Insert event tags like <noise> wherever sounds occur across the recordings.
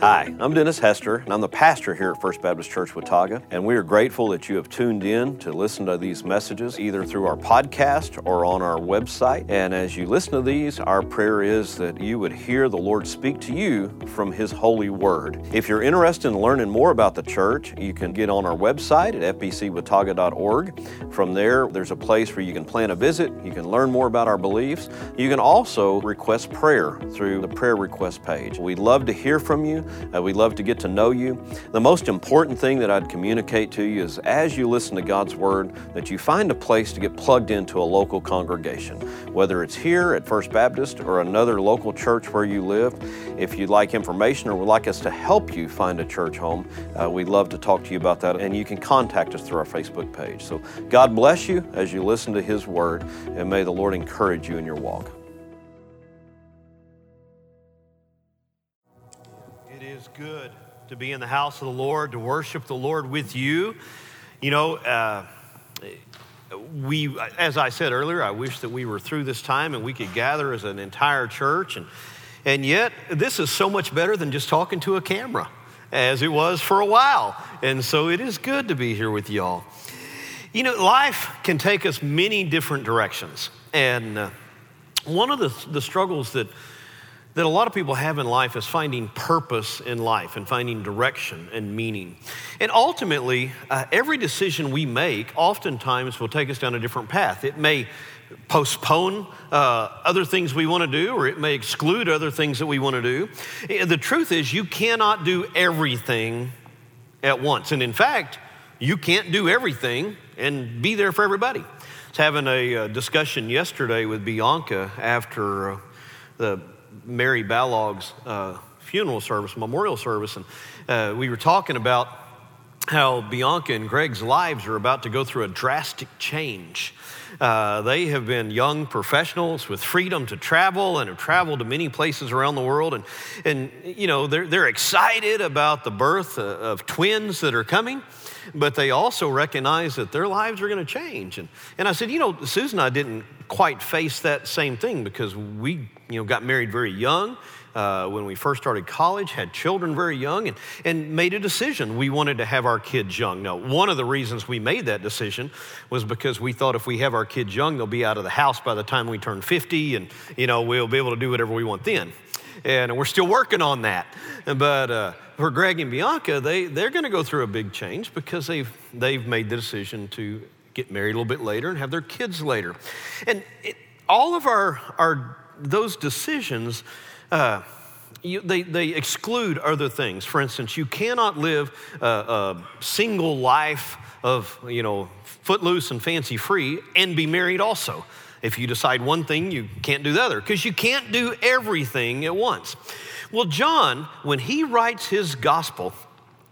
Hi, I'm Dennis Hester, and I'm the pastor here at First Baptist Church Watauga. And we are grateful that you have tuned in to listen to these messages either through our podcast or on our website. And as you listen to these, our prayer is that you would hear the Lord speak to you from His holy word. If you're interested in learning more about the church, you can get on our website at fbcwatauga.org. From there, there's a place where you can plan a visit, you can learn more about our beliefs. You can also request prayer through the prayer request page. We'd love to hear from you. Uh, we'd love to get to know you. The most important thing that I'd communicate to you is as you listen to God's Word, that you find a place to get plugged into a local congregation, whether it's here at First Baptist or another local church where you live. If you'd like information or would like us to help you find a church home, uh, we'd love to talk to you about that. And you can contact us through our Facebook page. So God bless you as you listen to His Word, and may the Lord encourage you in your walk. Good to be in the house of the Lord, to worship the Lord with you. You know, uh, we, as I said earlier, I wish that we were through this time and we could gather as an entire church. And, and yet, this is so much better than just talking to a camera, as it was for a while. And so it is good to be here with y'all. You know, life can take us many different directions. And uh, one of the, the struggles that that a lot of people have in life is finding purpose in life and finding direction and meaning. And ultimately, uh, every decision we make oftentimes will take us down a different path. It may postpone uh, other things we want to do, or it may exclude other things that we want to do. Eh, the truth is, you cannot do everything at once. And in fact, you can't do everything and be there for everybody. I was having a, uh, discussion yesterday with Bianca after uh, the Mary Balog's uh, funeral service, memorial service, and uh, we were talking about how Bianca and Greg's lives are about to go through a drastic change. Uh, they have been young professionals with freedom to travel and have traveled to many places around the world. And, and you know, they're, they're excited about the birth of twins that are coming, but they also recognize that their lives are going to change. And, and I said, you know, Susan and I didn't quite face that same thing because we, you know, got married very young. Uh, when we first started college, had children very young, and, and made a decision. We wanted to have our kids young. Now, one of the reasons we made that decision was because we thought if we have our kids young, they'll be out of the house by the time we turn 50, and, you know, we'll be able to do whatever we want then. And we're still working on that. But uh, for Greg and Bianca, they, they're going to go through a big change because they've, they've made the decision to get married a little bit later and have their kids later. And it, all of our, our those decisions, uh, you, they, they exclude other things. For instance, you cannot live a, a single life of, you know, footloose and fancy free and be married also. If you decide one thing, you can't do the other because you can't do everything at once. Well, John, when he writes his gospel,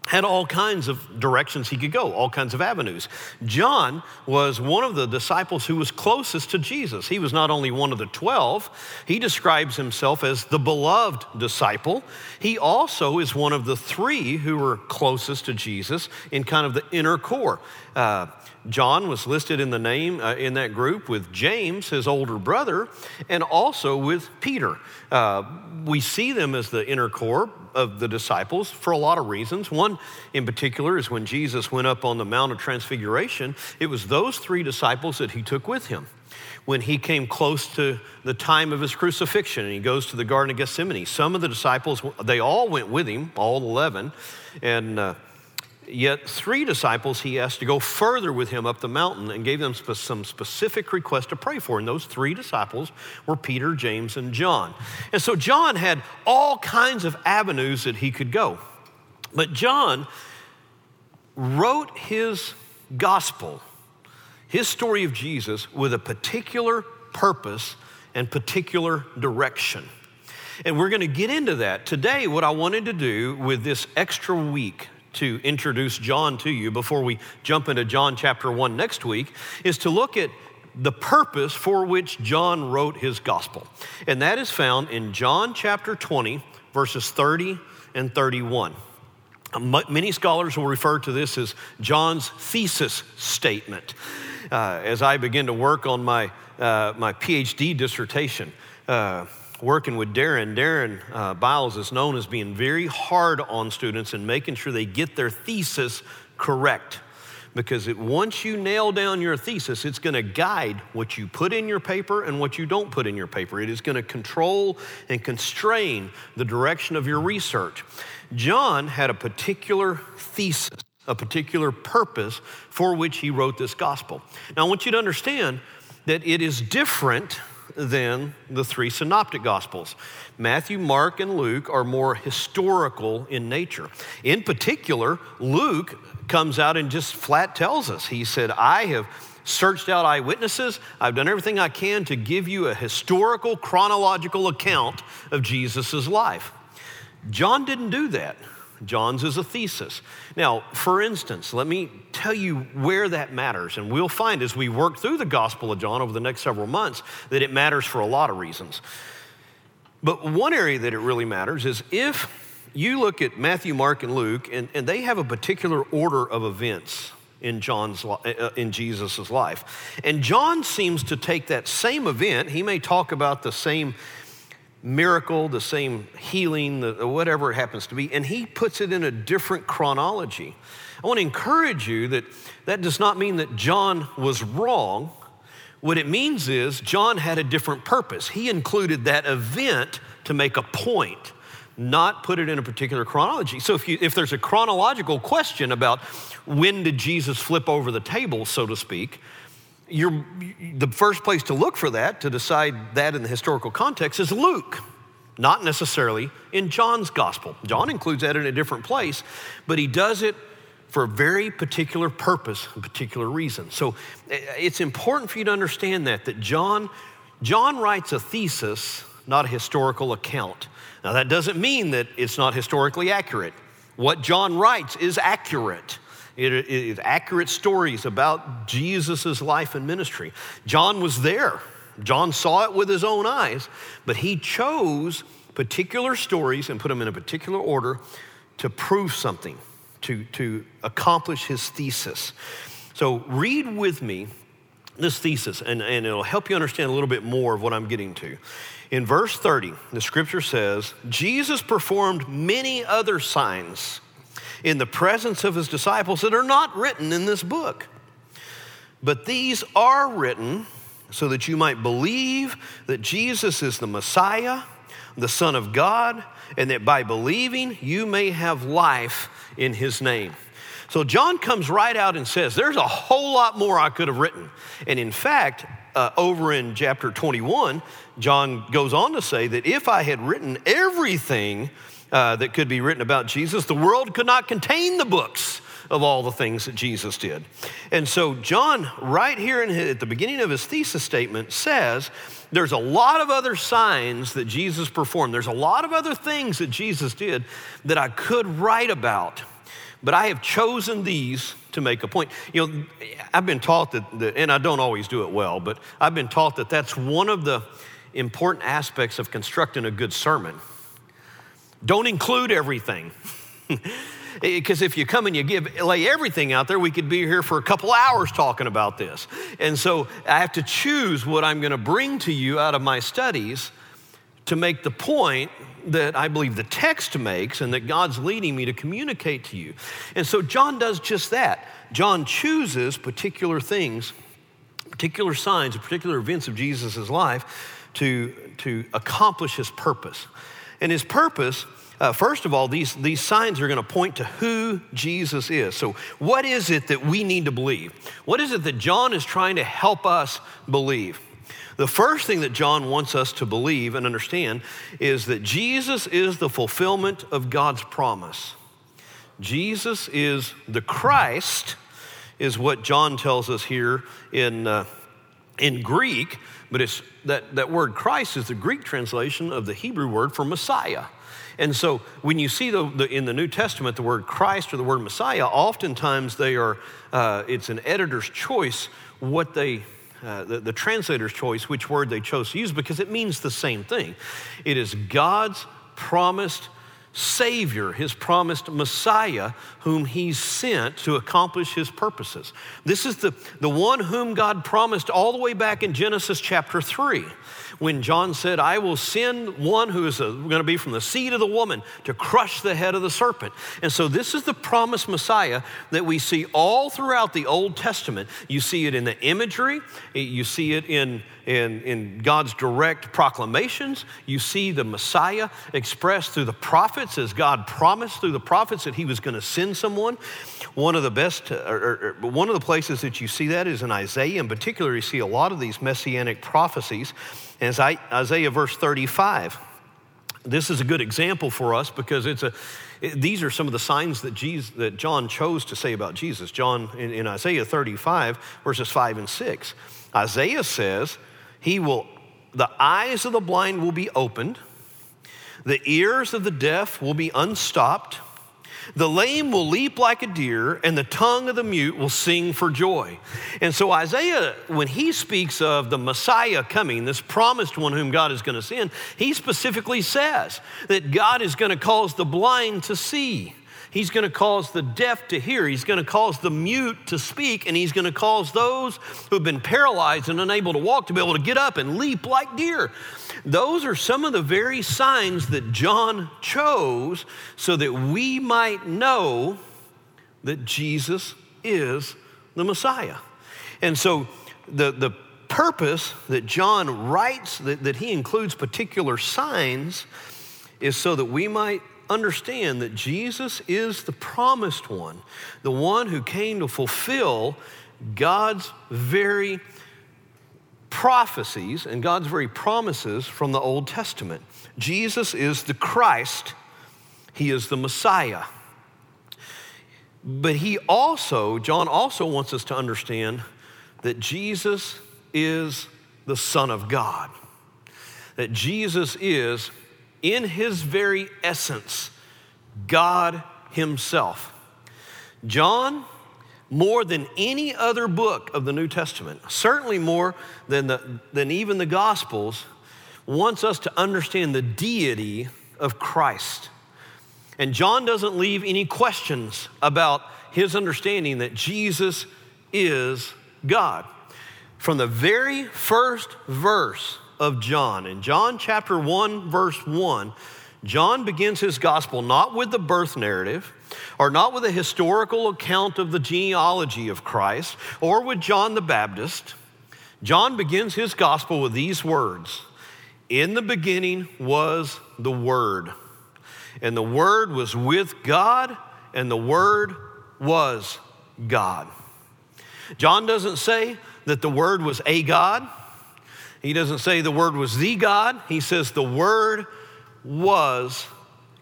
had all kinds of directions he could go, all kinds of avenues. John was one of the disciples who was closest to Jesus. He was not only one of the 12, he describes himself as the beloved disciple. He also is one of the three who were closest to Jesus in kind of the inner core. Uh, John was listed in the name uh, in that group with James, his older brother, and also with Peter. Uh, we see them as the inner core of the disciples for a lot of reasons. One in particular is when Jesus went up on the Mount of Transfiguration, it was those three disciples that he took with him. When he came close to the time of his crucifixion and he goes to the Garden of Gethsemane, some of the disciples, they all went with him, all 11, and uh, Yet, three disciples he asked to go further with him up the mountain and gave them some specific requests to pray for. And those three disciples were Peter, James, and John. And so, John had all kinds of avenues that he could go. But John wrote his gospel, his story of Jesus, with a particular purpose and particular direction. And we're going to get into that. Today, what I wanted to do with this extra week to introduce John to you before we jump into John chapter 1 next week is to look at the purpose for which John wrote his gospel. And that is found in John chapter 20, verses 30 and 31. Many scholars will refer to this as John's thesis statement. Uh, as I begin to work on my, uh, my PhD dissertation, uh, working with Darren, Darren uh, Biles is known as being very hard on students and making sure they get their thesis correct. Because it, once you nail down your thesis, it's going to guide what you put in your paper and what you don't put in your paper. It is going to control and constrain the direction of your research. John had a particular thesis, a particular purpose for which he wrote this gospel. Now, I want you to understand that it is different than the three synoptic gospels. Matthew, Mark, and Luke are more historical in nature. In particular, Luke comes out and just flat tells us. He said, I have searched out eyewitnesses. I've done everything I can to give you a historical, chronological account of Jesus' life. John didn't do that. John's is a thesis. Now, for instance, let me tell you where that matters. And we'll find as we work through the Gospel of John over the next several months that it matters for a lot of reasons. But one area that it really matters is if you look at Matthew, Mark, and Luke, and, and they have a particular order of events in John's uh, uh, in Jesus' life. And John seems to take that same event, he may talk about the same miracle, the same healing, the, whatever it happens to be, and he puts it in a different chronology. I want to encourage you that that does not mean that John was wrong. What it means is John had a different purpose. He included that event to make a point, not put it in a particular chronology. So if, you, if there's a chronological question about when did Jesus flip over the table, so to speak, you're, the first place to look for that, to decide that in the historical context, is Luke, not necessarily in John's gospel. John includes that in a different place, but he does it for a very particular purpose, a particular reason. So eh, it's important for you to understand that, that John, John writes a thesis, not a historical account. Now, that doesn't mean that it's not historically accurate. What John writes is accurate. It is accurate stories about Jesus' life and ministry. John was there. John saw it with his own eyes, but he chose particular stories and put them in a particular order to prove something, to, to accomplish his thesis. So read with me this thesis, and, and it'll help you understand a little bit more of what I'm getting to. In verse 30, the scripture says, Jesus performed many other signs in the presence of his disciples that are not written in this book. But these are written so that you might believe that Jesus is the Messiah, the Son of God, and that by believing you may have life in his name. So John comes right out and says, There's a whole lot more I could have written. And in fact, uh, over in chapter 21, John goes on to say that if I had written everything uh, that could be written about Jesus. The world could not contain the books of all the things that Jesus did. And so, John, right here in, at the beginning of his thesis statement, says there's a lot of other signs that Jesus performed. There's a lot of other things that Jesus did that I could write about, but I have chosen these to make a point. You know, I've been taught that, that and I don't always do it well, but I've been taught that that's one of the important aspects of constructing a good sermon don't include everything. <laughs> Eh, because if you come and you give lay everything out there, we could be here for a couple hours talking about this. And so I have to choose what I'm going to bring to you out of my studies to make the point that I believe the text makes and that God's leading me to communicate to you. And so John does just that. John chooses particular things, particular signs, particular events of Jesus' life to, to accomplish his purpose. And his purpose, uh, first of all, these, these signs are going to point to who Jesus is. So, what is it that we need to believe? What is it that John is trying to help us believe? The first thing that John wants us to believe and understand is that Jesus is the fulfillment of God's promise. Jesus is the Christ, is what John tells us here in, uh, in Greek, but it's that, that word Christ is the Greek translation of the Hebrew word for Messiah. And so when you see the, the, in the New Testament the word Christ or the word Messiah, oftentimes they are, uh, it's an editor's choice what they, uh, the, the translator's choice, which word they chose to use because it means the same thing. It is God's promised Savior, his promised Messiah, whom he sent to accomplish his purposes. This is the, the one whom God promised all the way back in Genesis chapter 3, when John said, I will send one who is going to be from the seed of the woman to crush the head of the serpent. And so, this is the promised Messiah that we see all throughout the Old Testament. You see it in the imagery, you see it in, in, in God's direct proclamations. You see the Messiah expressed through the prophets as God promised through the prophets that he was going to send someone. One of the best, or, or, or, one of the places that you see that is in Isaiah. In particular, you see a lot of these messianic prophecies. And it's Isaiah verse 35. This is a good example for us because it's a, it, these are some of the signs that, Jesus, that John chose to say about Jesus. John, in, in Isaiah 35, verses 5 and 6, Isaiah says, He will, the eyes of the blind will be opened, the ears of the deaf will be unstopped. The lame will leap like a deer, and the tongue of the mute will sing for joy. And so, Isaiah, when he speaks of the Messiah coming, this promised one whom God is going to send, he specifically says that God is going to cause the blind to see. He's going to cause the deaf to hear. He's going to cause the mute to speak. And he's going to cause those who've been paralyzed and unable to walk to be able to get up and leap like deer. Those are some of the very signs that John chose so that we might know that Jesus is the Messiah. And so the, the purpose that John writes, that, that he includes particular signs, is so that we might understand that Jesus is the promised one, the one who came to fulfill God's very prophecies and God's very promises from the Old Testament. Jesus is the Christ, He is the Messiah. But He also, John also wants us to understand that Jesus is the Son of God, that Jesus is in his very essence, God himself. John, more than any other book of the New Testament, certainly more than, the, than even the Gospels, wants us to understand the deity of Christ. And John doesn't leave any questions about his understanding that Jesus is God. From the very first verse of John. In John chapter 1, verse 1, John begins his gospel not with the birth narrative, or not with a historical account of the genealogy of Christ, or with John the Baptist. John begins his gospel with these words In the beginning was the Word, and the Word was with God, and the Word was God. John doesn't say that the Word was a God. He doesn't say the Word was the God, he says the Word was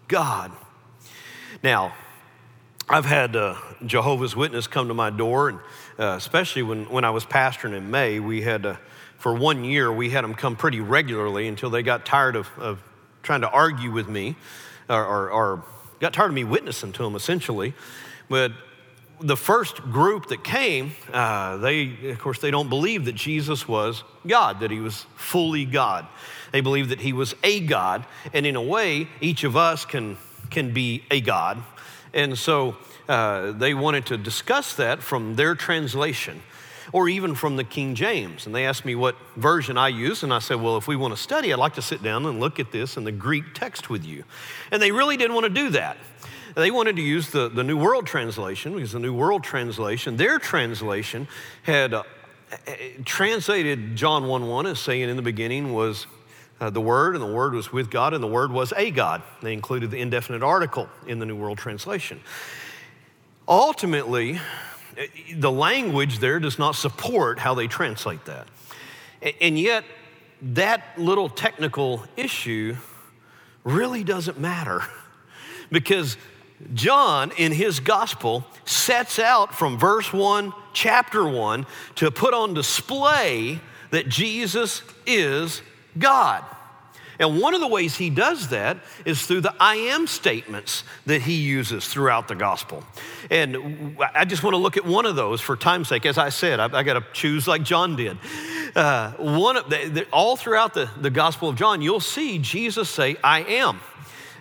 God. Now, I've had uh, Jehovah's Witness come to my door, and uh, especially when, when I was pastoring in May, we had, uh, for one year, we had them come pretty regularly until they got tired of, of trying to argue with me or, or, or got tired of me witnessing to them, essentially. But the first group that came, uh, they, of course, they don't believe that Jesus was God, that he was fully God. They believe that he was a God, and in a way, each of us can, can be a God. And so uh, they wanted to discuss that from their translation or even from the King James. And they asked me what version I use, and I said, Well, if we want to study, I'd like to sit down and look at this in the Greek text with you. And they really didn't want to do that. They wanted to use the, the New World Translation because the New World Translation, their translation, had uh, translated John 1 1 as saying in the beginning was uh, the Word, and the Word was with God, and the Word was a God. They included the indefinite article in the New World Translation. Ultimately, the language there does not support how they translate that. And yet, that little technical issue really doesn't matter <laughs> because John, in his gospel, sets out from verse 1, chapter 1, to put on display that Jesus is God. And one of the ways he does that is through the I am statements that he uses throughout the gospel. And I just want to look at one of those for time's sake. As I said, I, I got to choose like John did. Uh, one of the, the, all throughout the, the gospel of John, you'll see Jesus say, I am.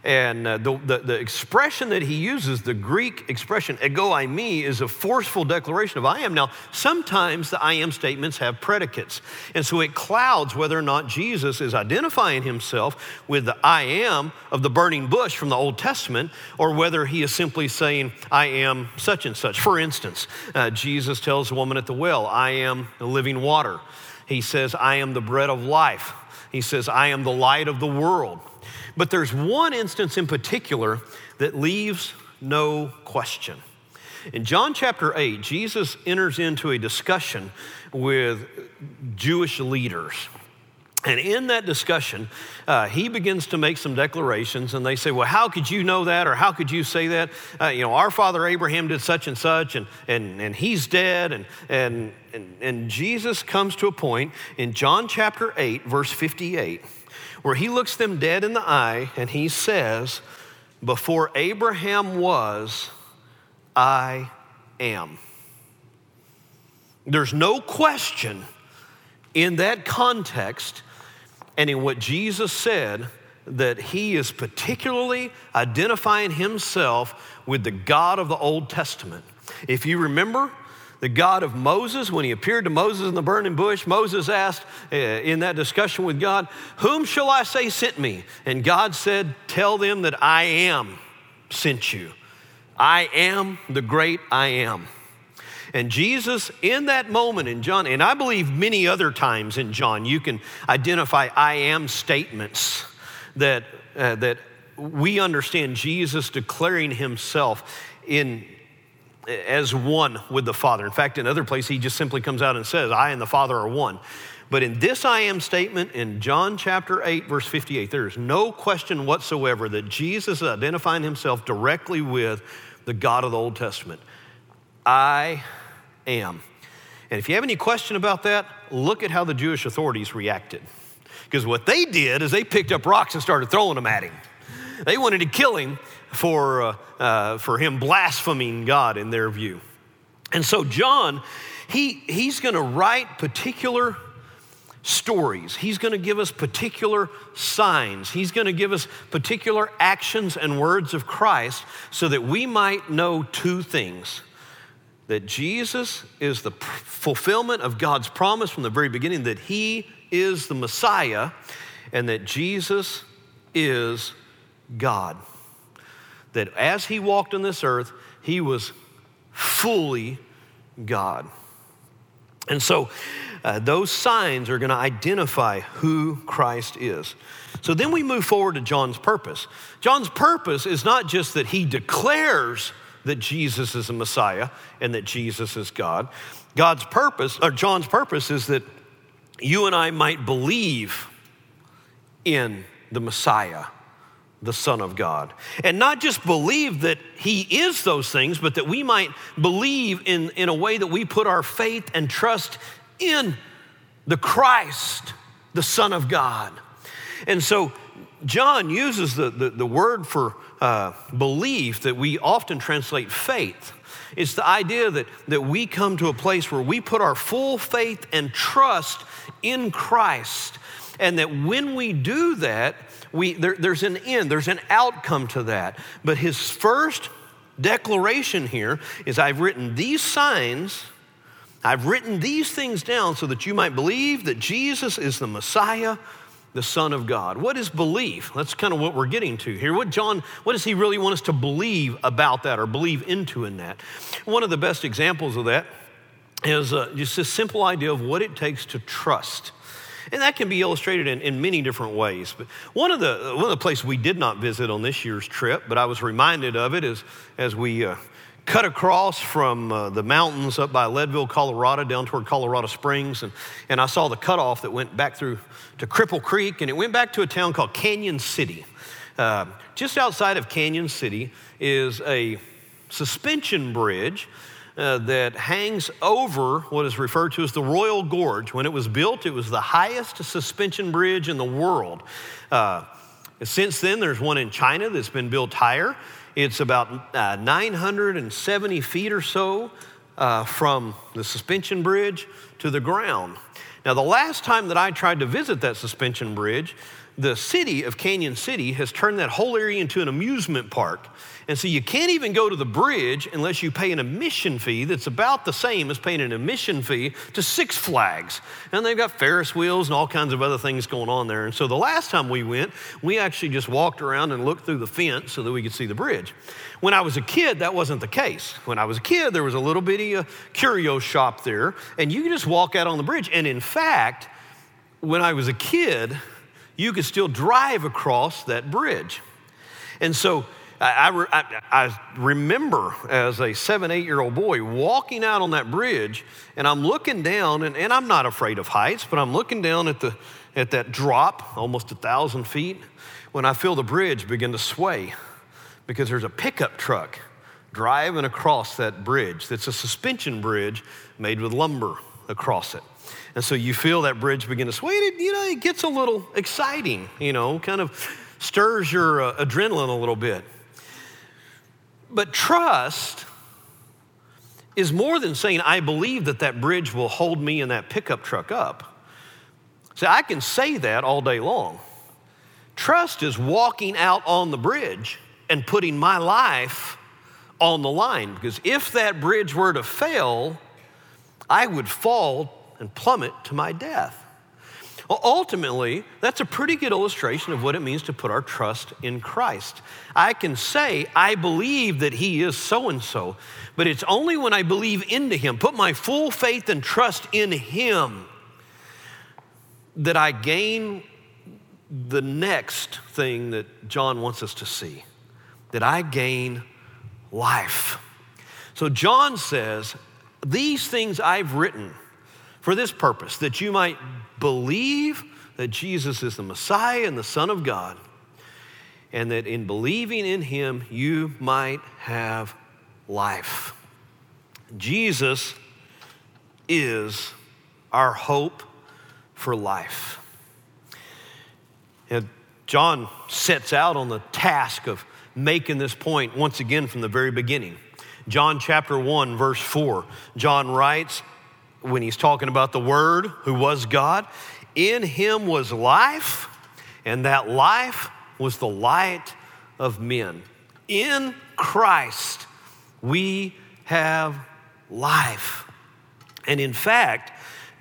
And uh, the, the, the, expression that he uses, the Greek expression, ego eimi, is a forceful declaration of I am. Now, sometimes the I am statements have predicates. And so it clouds whether or not Jesus is identifying himself with the I am of the burning bush from the Old Testament, or whether he is simply saying, I am such and such. For instance, uh, Jesus tells the woman at the well, I am the living water. He says, I am the bread of life. He says, I am the light of the world. But there's one instance in particular that leaves no question. In John chapter 8, Jesus enters into a discussion with Jewish leaders. And in that discussion, uh, he begins to make some declarations, and they say, Well, how could you know that? Or how could you say that? Uh, you know, our father Abraham did such and such, and, and, and he's dead. And, and, and, and Jesus comes to a point in John chapter 8, verse 58, where he looks them dead in the eye and he says, Before Abraham was, I am. There's no question in that context and in what Jesus said, that he is particularly identifying himself with the God of the Old Testament. If you remember, the God of Moses, when he appeared to Moses in the burning bush, Moses asked uh, in that discussion with God, Whom shall I say sent me? And God said, Tell them that I am sent you. I am the great I am. And Jesus, in that moment in John, and I believe many other times in John, you can identify I am statements that, uh, that we understand Jesus declaring himself in, as one with the Father. In fact, in other places, he just simply comes out and says, I and the Father are one. But in this I am statement in John chapter 8, verse 58, there is no question whatsoever that Jesus is identifying himself directly with the God of the Old Testament. I am. And if you have any question about that, look at how the Jewish authorities reacted. Because what they did is they picked up rocks and started throwing them at him. They wanted to kill him for, uh, uh, for him blaspheming God in their view. And so, John, he, he's going to write particular stories. He's going to give us particular signs. He's going to give us particular actions and words of Christ so that we might know two things that Jesus is the fulfillment of God's promise from the very beginning that He is the Messiah and that Jesus is God. That as He walked on this earth, He was fully God. And so uh, those signs are going to identify who Christ is. So then we move forward to John's purpose. John's purpose is not just that he declares that Jesus is the Messiah and that Jesus is God. God's purpose, or John's purpose, is that you and I might believe in the Messiah, the Son of God. And not just believe that He is those things, but that we might believe in, in a way that we put our faith and trust in the Christ, the Son of God. And so John uses the, the, the word for uh, belief that we often translate faith. It's the idea that, that we come to a place where we put our full faith and trust in Christ. And that when we do that, we, there, there's an end, there's an outcome to that. But his first declaration here is I've written these signs, I've written these things down so that you might believe that Jesus is the Messiah the Son of God. What is belief? That's kind of what we're getting to here. What John, what does he really want us to believe about that or believe into in that? One of the best examples of that is uh, just a simple idea of what it takes to trust. And that can be illustrated in, in many different ways. But one of, the, one of the places we did not visit on this year's trip, but I was reminded of it is, as, we uh, cut across from uh, the mountains up by Leadville, Colorado, down toward Colorado Springs. And, and I saw the cutoff that went back through to Cripple Creek, and it went back to a town called Cañon City. Uh, just outside of Cañon City is a suspension bridge uh, that hangs over what is referred to as the Royal Gorge. When it was built, it was the highest suspension bridge in the world. Uh, since then, there's one in China that's been built higher. It's about uh, 970 feet or so uh, from the suspension bridge to the ground. Now, the last time that I tried to visit that suspension bridge, the city of Cañon City has turned that whole area into an amusement park. And so you can't even go to the bridge unless you pay an admission fee that's about the same as paying an admission fee to Six Flags. And they've got Ferris wheels and all kinds of other things going on there. And so the last time we went, we actually just walked around and looked through the fence so that we could see the bridge. When I was a kid, that wasn't the case. When I was a kid, there was a little bitty uh, curio shop there, and you could just walk out on the bridge. And in fact, when I was a kid, you could still drive across that bridge. And so I, I, I, remember as a seven, eight year old boy walking out on that bridge, and I'm looking down, and, and I'm not afraid of heights, but I'm looking down at, the, at that drop, almost a thousand feet, when I feel the bridge begin to sway because there's a pickup truck driving across that bridge that's a suspension bridge made with lumber across it. And so you feel that bridge begin to sway. You know, it gets a little exciting, you know, kind of stirs your uh, adrenaline a little bit. But trust is more than saying, I believe that that bridge will hold me and that pickup truck up. See, I can say that all day long. Trust is walking out on the bridge and putting my life on the line because if that bridge were to fail, I would fall and plummet to my death. Well, ultimately, that's a pretty good illustration of what it means to put our trust in Christ. I can say, I believe that He is so and so, but it's only when I believe into Him, put my full faith and trust in Him, that I gain the next thing that John wants us to see that I gain life. So John says, These things I've written for this purpose, that you might believe that Jesus is the Messiah and the Son of God, and that in believing in him, you might have life. Jesus is our hope for life. And John sets out on the task of making this point once again from the very beginning. John chapter 1, verse 4, John writes, when he's talking about the Word who was God. In him was life, and that life was the light of men. In Christ, we have life. And in fact,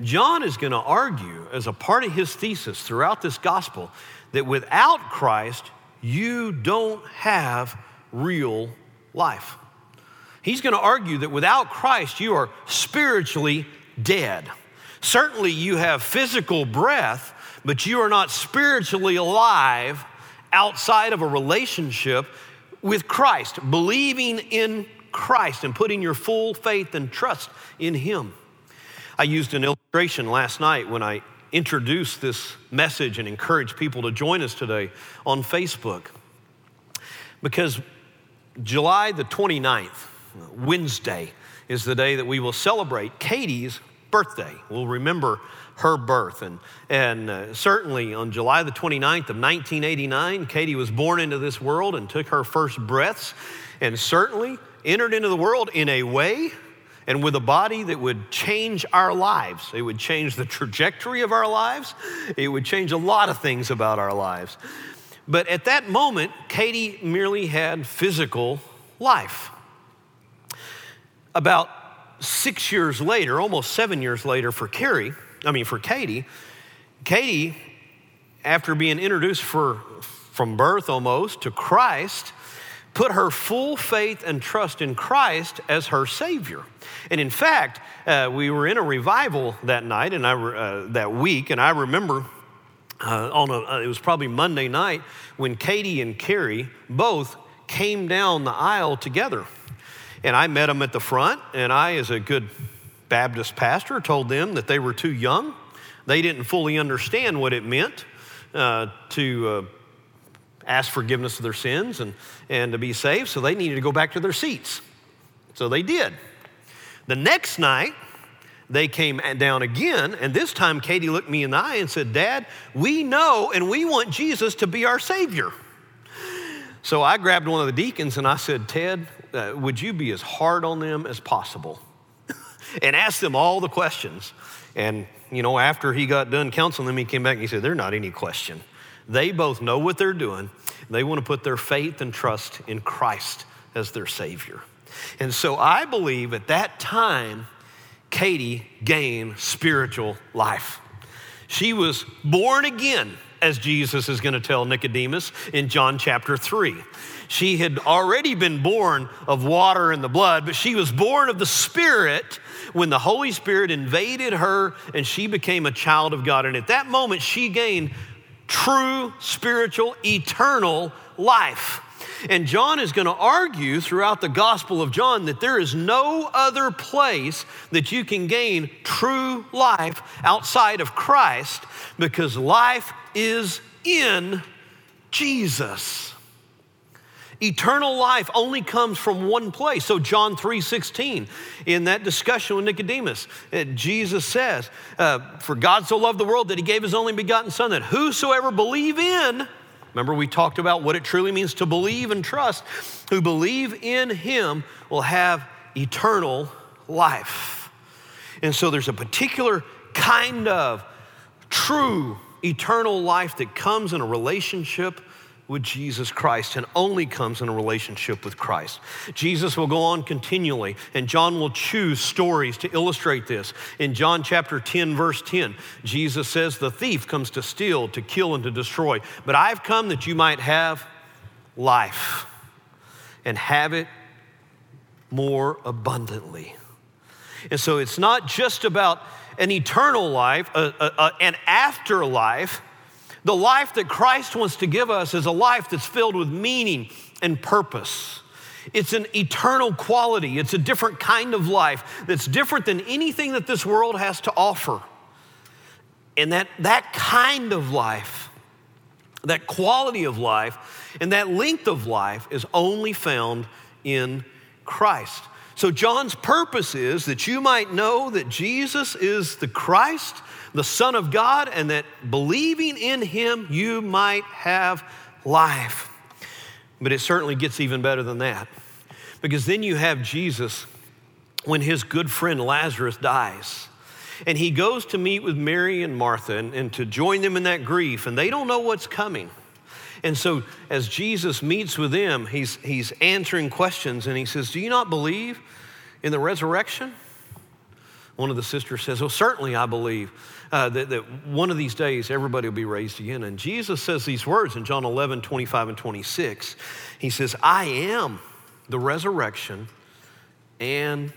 John is going to argue as a part of his thesis throughout this gospel that without Christ, you don't have real life. He's going to argue that without Christ, you are spiritually dead. Certainly, you have physical breath, but you are not spiritually alive outside of a relationship with Christ, believing in Christ and putting your full faith and trust in Him. I used an illustration last night when I introduced this message and encouraged people to join us today on Facebook. Because July the 29th, Wednesday, is the day that we will celebrate Katie's birthday. We'll remember her birth. And, and uh, certainly on July the 29th of 1989, Katie was born into this world and took her first breaths, and certainly entered into the world in a way and with a body that would change our lives. It would change the trajectory of our lives, it would change a lot of things about our lives. But at that moment, Katie merely had physical life. About six years later, almost seven years later for Carrie, I mean for Katie, Katie, after being introduced for, from birth almost to Christ, put her full faith and trust in Christ as her Savior. And in fact, uh, we were in a revival that night and I, uh, that week, and I remember uh, on a, uh, it was probably Monday night when Katie and Carrie both came down the aisle together. And I met them at the front, and I, as a good Baptist pastor, told them that they were too young. They didn't fully understand what it meant uh, to uh, ask forgiveness of their sins and, and to be saved, so they needed to go back to their seats. So they did. The next night, they came down again, and this time Katie looked me in the eye and said, Dad, we know and we want Jesus to be our Savior. So I grabbed one of the deacons and I said, Ted, uh, would you be as hard on them as possible? <laughs> and ask them all the questions. And, you know, after he got done counseling them, he came back and he said, They're not any question. They both know what they're doing. They want to put their faith and trust in Christ as their Savior. And so I believe at that time, Katie gained spiritual life. She was born again, as Jesus is going to tell Nicodemus in John chapter 3. She had already been born of water and the blood, but she was born of the Spirit when the Holy Spirit invaded her and she became a child of God. And at that moment, she gained true spiritual, eternal life. And John is going to argue throughout the Gospel of John that there is no other place that you can gain true life outside of Christ because life is in Jesus. Eternal life only comes from one place. So John 3:16, in that discussion with Nicodemus, uh, Jesus says, uh, "For God so loved the world that He gave His only begotten Son, that whosoever believe in Remember, we talked about what it truly means to believe and trust. Who believe in him will have eternal life. And so there's a particular kind of true eternal life that comes in a relationship with Jesus Christ and only comes in a relationship with Christ. Jesus will go on continually, and John will choose stories to illustrate this. In John chapter 10, verse 10, Jesus says, The thief comes to steal, to kill, and to destroy, but I've come that you might have life and have it more abundantly. And so it's not just about an eternal life, a, a, a, an afterlife the life that Christ wants to give us is a life that's filled with meaning and purpose. It's an eternal quality. It's a different kind of life that's different than anything that this world has to offer. And that, that kind of life, that quality of life, and that length of life is only found in Christ. So, John's purpose is that you might know that Jesus is the Christ the Son of God, and that believing in him, you might have life. But it certainly gets even better than that. Because then you have Jesus when his good friend Lazarus dies. And he goes to meet with Mary and Martha and, and to join them in that grief, and they don't know what's coming. And so, as Jesus meets with them, he's, he's answering questions and he says, Do you not believe in the resurrection? One of the sisters says, Oh, certainly I believe uh, that, that one of these days everybody will be raised again. And Jesus says these words in John 11, 25 and 26. He says, I am the resurrection and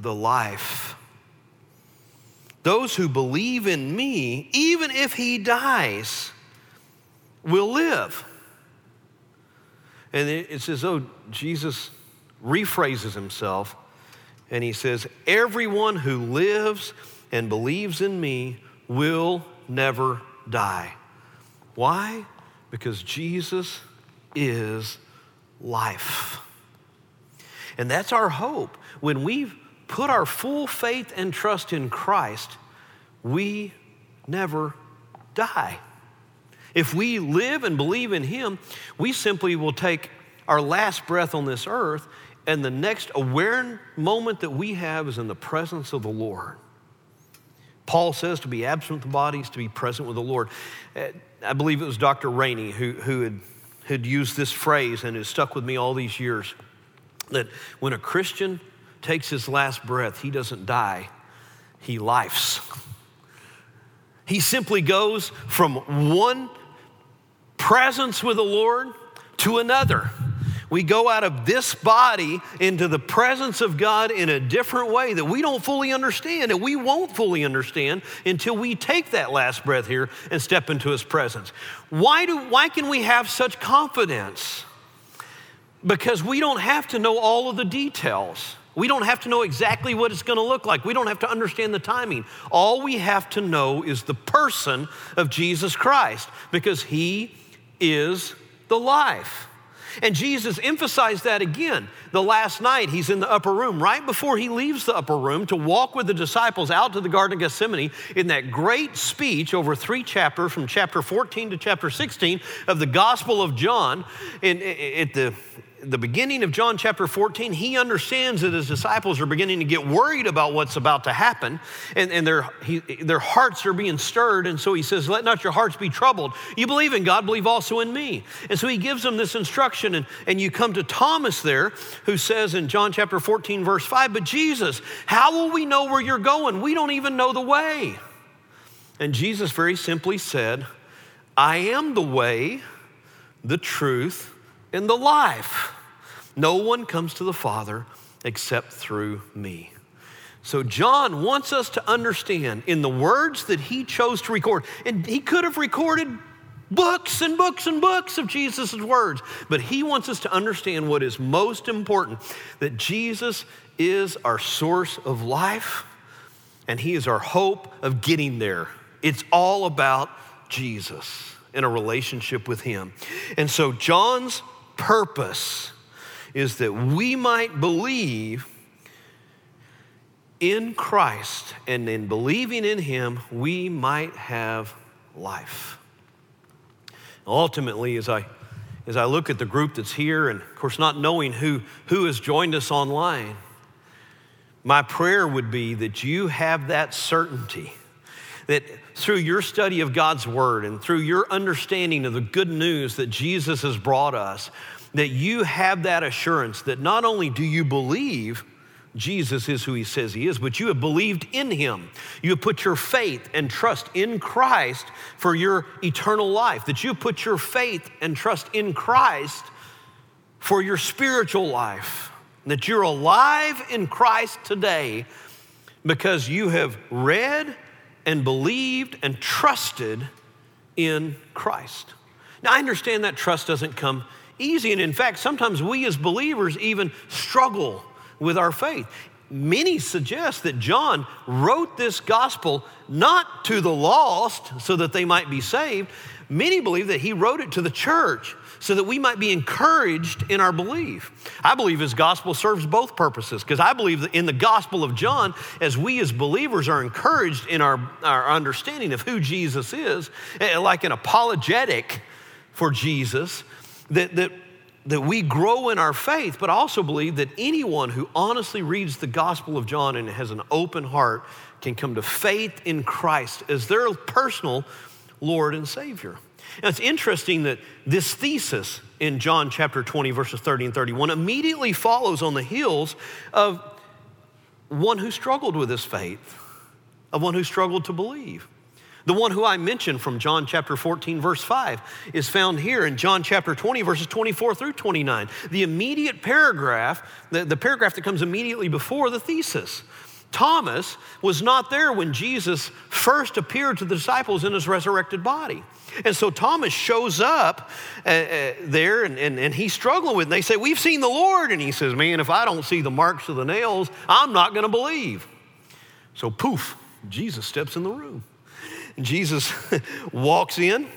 the life. Those who believe in me, even if he dies, will live. And it says, oh, Jesus rephrases himself and he says, Everyone who lives and believes in me will never die. Why? Because Jesus is life. And that's our hope. When we put our full faith and trust in Christ, we never die. If we live and believe in Him, we simply will take our last breath on this earth, and the next aware moment that we have is in the presence of the Lord. Paul says to be absent with the body is to be present with the Lord. Uh, I believe it was Dr. Rainey who, who had, had used this phrase and has stuck with me all these years that when a Christian takes his last breath, he doesn't die, he lifes. <laughs> He simply goes from one presence with the Lord to another. We go out of this body into the presence of God in a different way that we don't fully understand, and we won't fully understand until we take that last breath here and step into His presence. Why, do, why can we have such confidence? Because we don't have to know all of the details. We don't have to know exactly what it's going to look like. We don't have to understand the timing. All we have to know is the person of Jesus Christ because He is the life. And Jesus emphasized that again. the last night he's in the upper room, right before he leaves the upper room to walk with the disciples out to the Garden of Gethsemane in that great speech over three chapters from chapter 14 to chapter 16 of the Gospel of John. in, at the the beginning of John chapter 14, he understands that his disciples are beginning to get worried about what's about to happen, and, and their, he, their hearts are being stirred. And so he says, Let not your hearts be troubled. You believe in God, believe also in me. And so he gives them this instruction. And, and you come to Thomas there, who says in John chapter 14, verse 5, But Jesus, how will we know where you're going? We don't even know the way. And Jesus very simply said, I am the way, the truth, and the life. No one comes to the Father except through me. So, John wants us to understand in the words that he chose to record, and he could have recorded books and books and books of Jesus' words, but he wants us to understand what is most important that Jesus is our source of life, and he is our hope of getting there. It's all about Jesus and a relationship with him. And so, John's purpose is that we might believe in Christ, and in believing in Him, we might have life. Ultimately, as I as I look at the group that's here, and of course, not knowing who, who has joined us online, my prayer would be that you have that certainty that through your study of God's Word and through your understanding of the good news that Jesus has brought us, that you have that assurance that not only do you believe Jesus is who he says he is, but you have believed in him. You have put your faith and trust in Christ for your eternal life, that you put your faith and trust in Christ for your spiritual life, that you're alive in Christ today because you have read and believed and trusted in Christ. Now, I understand that trust doesn't come easy. And in fact, sometimes we as believers even struggle with our faith. Many suggest that John wrote this gospel not to the lost so that they might be saved. Many believe that he wrote it to the church so that we might be encouraged in our belief. I believe his gospel serves both purposes because I believe that in the gospel of John, as we as believers are encouraged in our, our understanding of who Jesus is, eh, like an apologetic for Jesus, that, that, that we grow in our faith, but I also believe that anyone who honestly reads the Gospel of John and has an open heart can come to faith in Christ as their personal Lord and Savior. Now, it's interesting that this thesis in John chapter 20, verses 30 and 31, immediately follows on the heels of one who struggled with his faith, of one who struggled to believe. The one who I mentioned from John chapter 14, verse 5, is found here in John chapter 20, verses 24 through 29. The immediate paragraph, the, the paragraph that comes immediately before the thesis. Thomas was not there when Jesus first appeared to the disciples in his resurrected body. And so Thomas shows up uh, uh, there and, and, and he's struggling with it. And they say, We've seen the Lord. And he says, Man, if I don't see the marks of the nails, I'm not going to believe. So, poof, Jesus steps in the room. Jesus <laughs> walks in.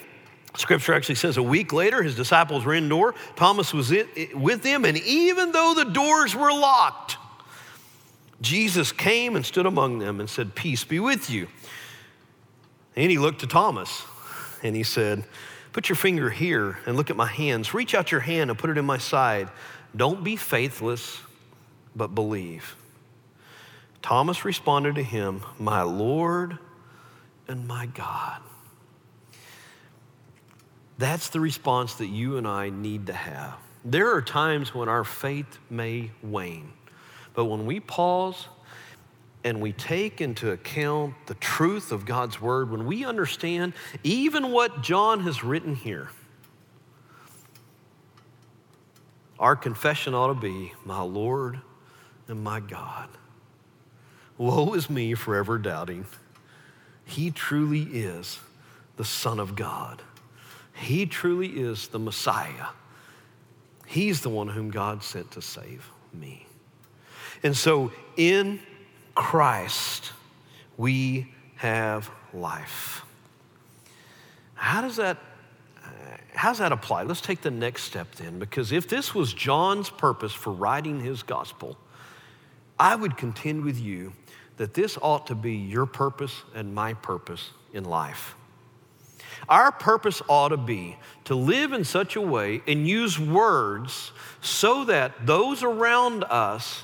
Scripture actually says a week later, his disciples were indoor. Thomas was with them, and even though the doors were locked, Jesus came and stood among them and said, Peace be with you. And he looked to Thomas and he said, Put your finger here and look at my hands. Reach out your hand and put it in my side. Don't be faithless, but believe. Thomas responded to him, My Lord and my God. That's the response that you and I need to have. There are times when our faith may wane, but when we pause and we take into account the truth of God's word, when we understand even what John has written here, our confession ought to be, My Lord and my God. Woe is me forever doubting. He truly is the Son of God. He truly is the Messiah. He's the one whom God sent to save me. And so in Christ, we have life. How does that, uh, how's that apply? Let's take the next step then, because if this was John's purpose for writing his gospel, I would contend with you that this ought to be your purpose and my purpose in life. Our purpose ought to be to live in such a way and use words so that those around us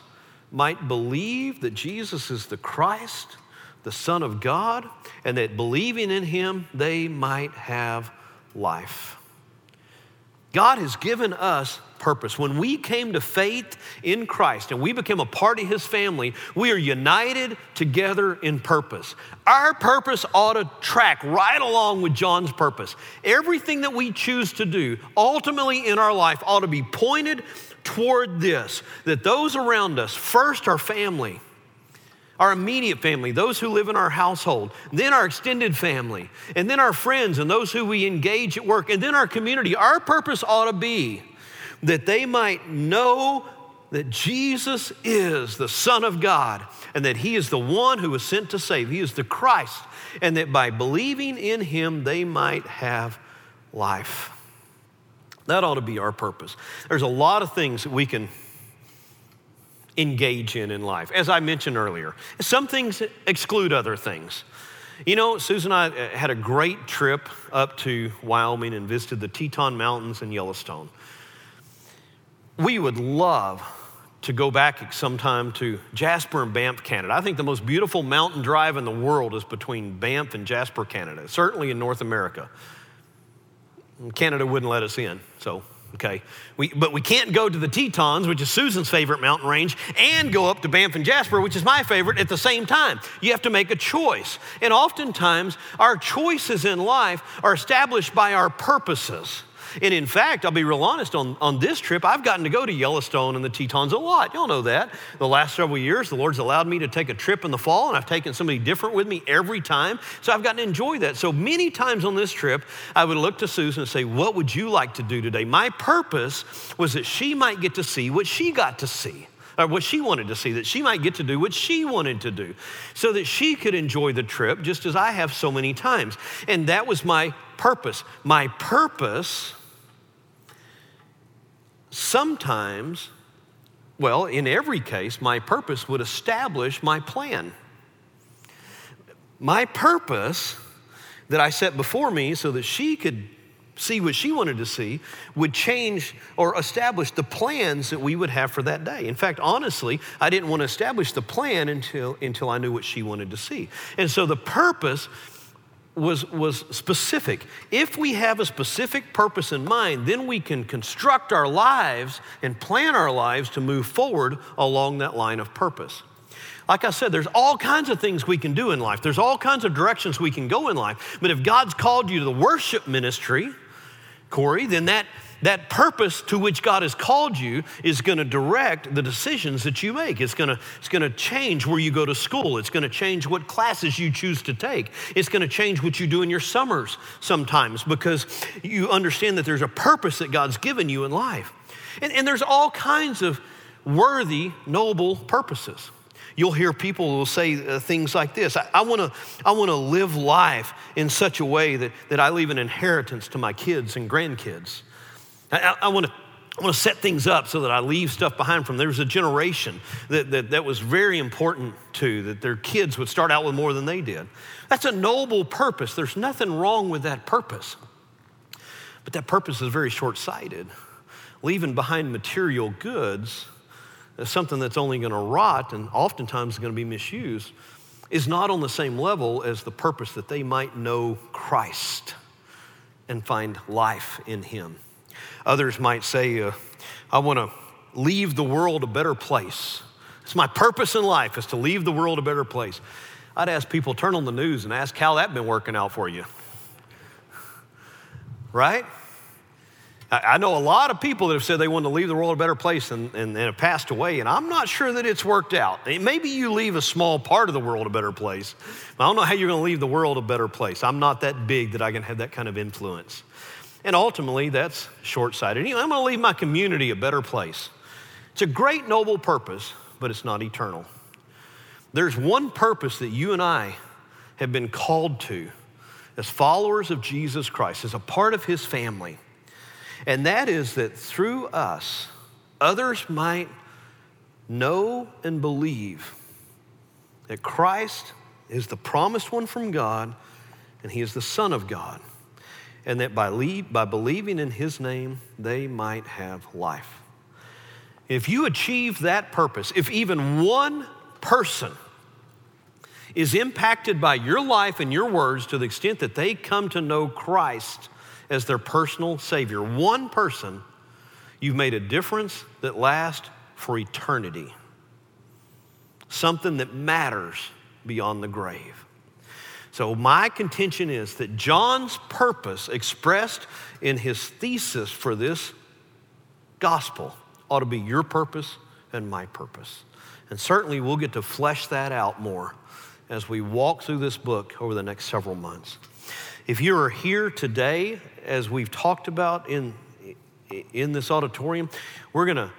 might believe that Jesus is the Christ, the Son of God, and that believing in Him, they might have life. God has given us purpose. When we came to faith in Christ and we became a part of His family, we are united together in purpose. Our purpose ought to track right along with John's purpose. Everything that we choose to do ultimately in our life ought to be pointed toward this that those around us, first our family, our immediate family, those who live in our household, then our extended family, and then our friends and those who we engage at work, and then our community. Our purpose ought to be that they might know that Jesus is the Son of God and that He is the one who was sent to save. He is the Christ, and that by believing in Him, they might have life. That ought to be our purpose. There's a lot of things that we can engage in in life, as I mentioned earlier. Some things exclude other things. You know, Susan and I uh, had a great trip up to Wyoming and visited the Teton Mountains and Yellowstone. We would love to go back sometime to Jasper and Banff, Canada. I think the most beautiful mountain drive in the world is between Banff and Jasper, Canada, certainly in North America. Canada wouldn't let us in, so okay. We, but we can't go to the Tetons, which is Susan's favorite mountain range, and go up to Banff and Jasper, which is my favorite, at the same time. You have to make a choice. And oftentimes, our choices in life are established by our purposes. And in fact, I'll be real honest, on, on this trip, I've gotten to go to Yellowstone and the Tetons a lot. Y'all know that. The last several years, the Lord's allowed me to take a trip in the fall, and I've taken somebody different with me every time. So I've gotten to enjoy that. So many times on this trip, I would look to Susan and say, What would you like to do today? My purpose was that she might get to see what she got to see or what she wanted to see, that she might get to do what she wanted to do, so that she could enjoy the trip just as I have so many times. And that was my purpose. My purpose sometimes, well, in every case, my purpose would establish my plan. My purpose that I set before me so that she could see what she wanted to see would change or establish the plans that we would have for that day. In fact, honestly, I didn't want to establish the plan until, until I knew what she wanted to see. And so the purpose was, was specific. If we have a specific purpose in mind, then we can construct our lives and plan our lives to move forward along that line of purpose. Like I said, there's all kinds of things we can do in life. There's all kinds of directions we can go in life. But if God's called you to the worship ministry, Corey, then that that purpose to which God has called you is going to direct the decisions that you make. It's going to, it's going to change where you go to school. It's going to change what classes you choose to take. It's going to change what you do in your summers sometimes because you understand that there's a purpose that God's given you in life. And, and there's all kinds of worthy, noble purposes. You'll hear people will say uh, things like this I, I wanna, I wanna live life in such a way that, that I leave an inheritance to my kids and grandkids. I, I want to I set things up so that I leave stuff behind from. There was a generation that, that, that was very important to, that their kids would start out with more than they did. That's a noble purpose. There's nothing wrong with that purpose. But that purpose is very short sighted. Leaving behind material goods, something that's only going to rot and oftentimes going to be misused, is not on the same level as the purpose that they might know Christ and find life in Him. Others might say, uh, I want to leave the world a better place. It's my purpose in life is to leave the world a better place. I'd ask people, turn on the news and ask how that been working out for you. Right? I know a lot of people that have said they want to leave the world a better place and, and, and, have passed away, and I'm not sure that it's worked out. Maybe you leave a small part of the world a better place. I don't know how you're going to leave the world a better place. I'm not that big that I can have that kind of influence. And ultimately, that's short sighted. I'm going to leave my community a better place. It's a great, noble purpose, but it's not eternal. There's one purpose that you and I have been called to as followers of Jesus Christ, as a part of his family. And that is that through us, others might know and believe that Christ is the promised one from God and he is the Son of God. And that by, by believing in his name, they might have life. If you achieve that purpose, if even one person is impacted by your life and your words to the extent that they come to know Christ as their personal Savior, one person, you've made a difference that lasts for eternity. Something that matters beyond the grave. So, my contention is that John's purpose expressed in his thesis for this gospel ought to be your purpose and my purpose. And certainly we'll get to flesh that out more as we walk through this book over the next several months. If you are here today, as we've talked about in, in this auditorium, we're going to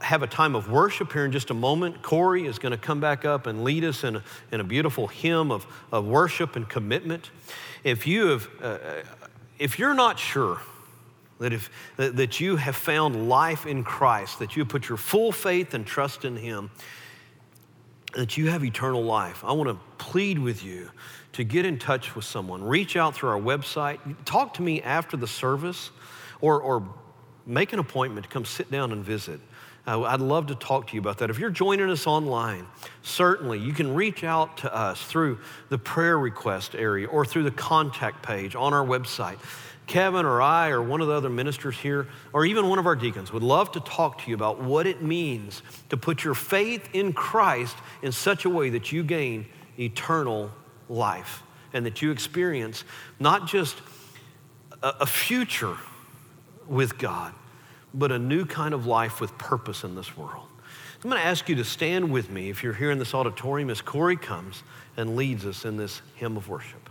have a time of worship here in just a moment. Corey is going to come back up and lead us in a, in a beautiful hymn of, of worship and commitment. If you have, uh, if you're not sure that if that, that you have found life in Christ, that you put your full faith and trust in Him, that you have eternal life, I want to plead with you to get in touch with someone. Reach out through our website. Talk to me after the service, or, or make an appointment to come sit down and visit. Uh, I'd love to talk to you about that. If you're joining us online, certainly you can reach out to us through the prayer request area or through the contact page on our website. Kevin or I or one of the other ministers here, or even one of our deacons, would love to talk to you about what it means to put your faith in Christ in such a way that you gain eternal life and that you experience not just a future with God, but a new kind of life with purpose in this world. I'm going to ask you to stand with me if you're here in this auditorium as Corey comes and leads us in this hymn of worship.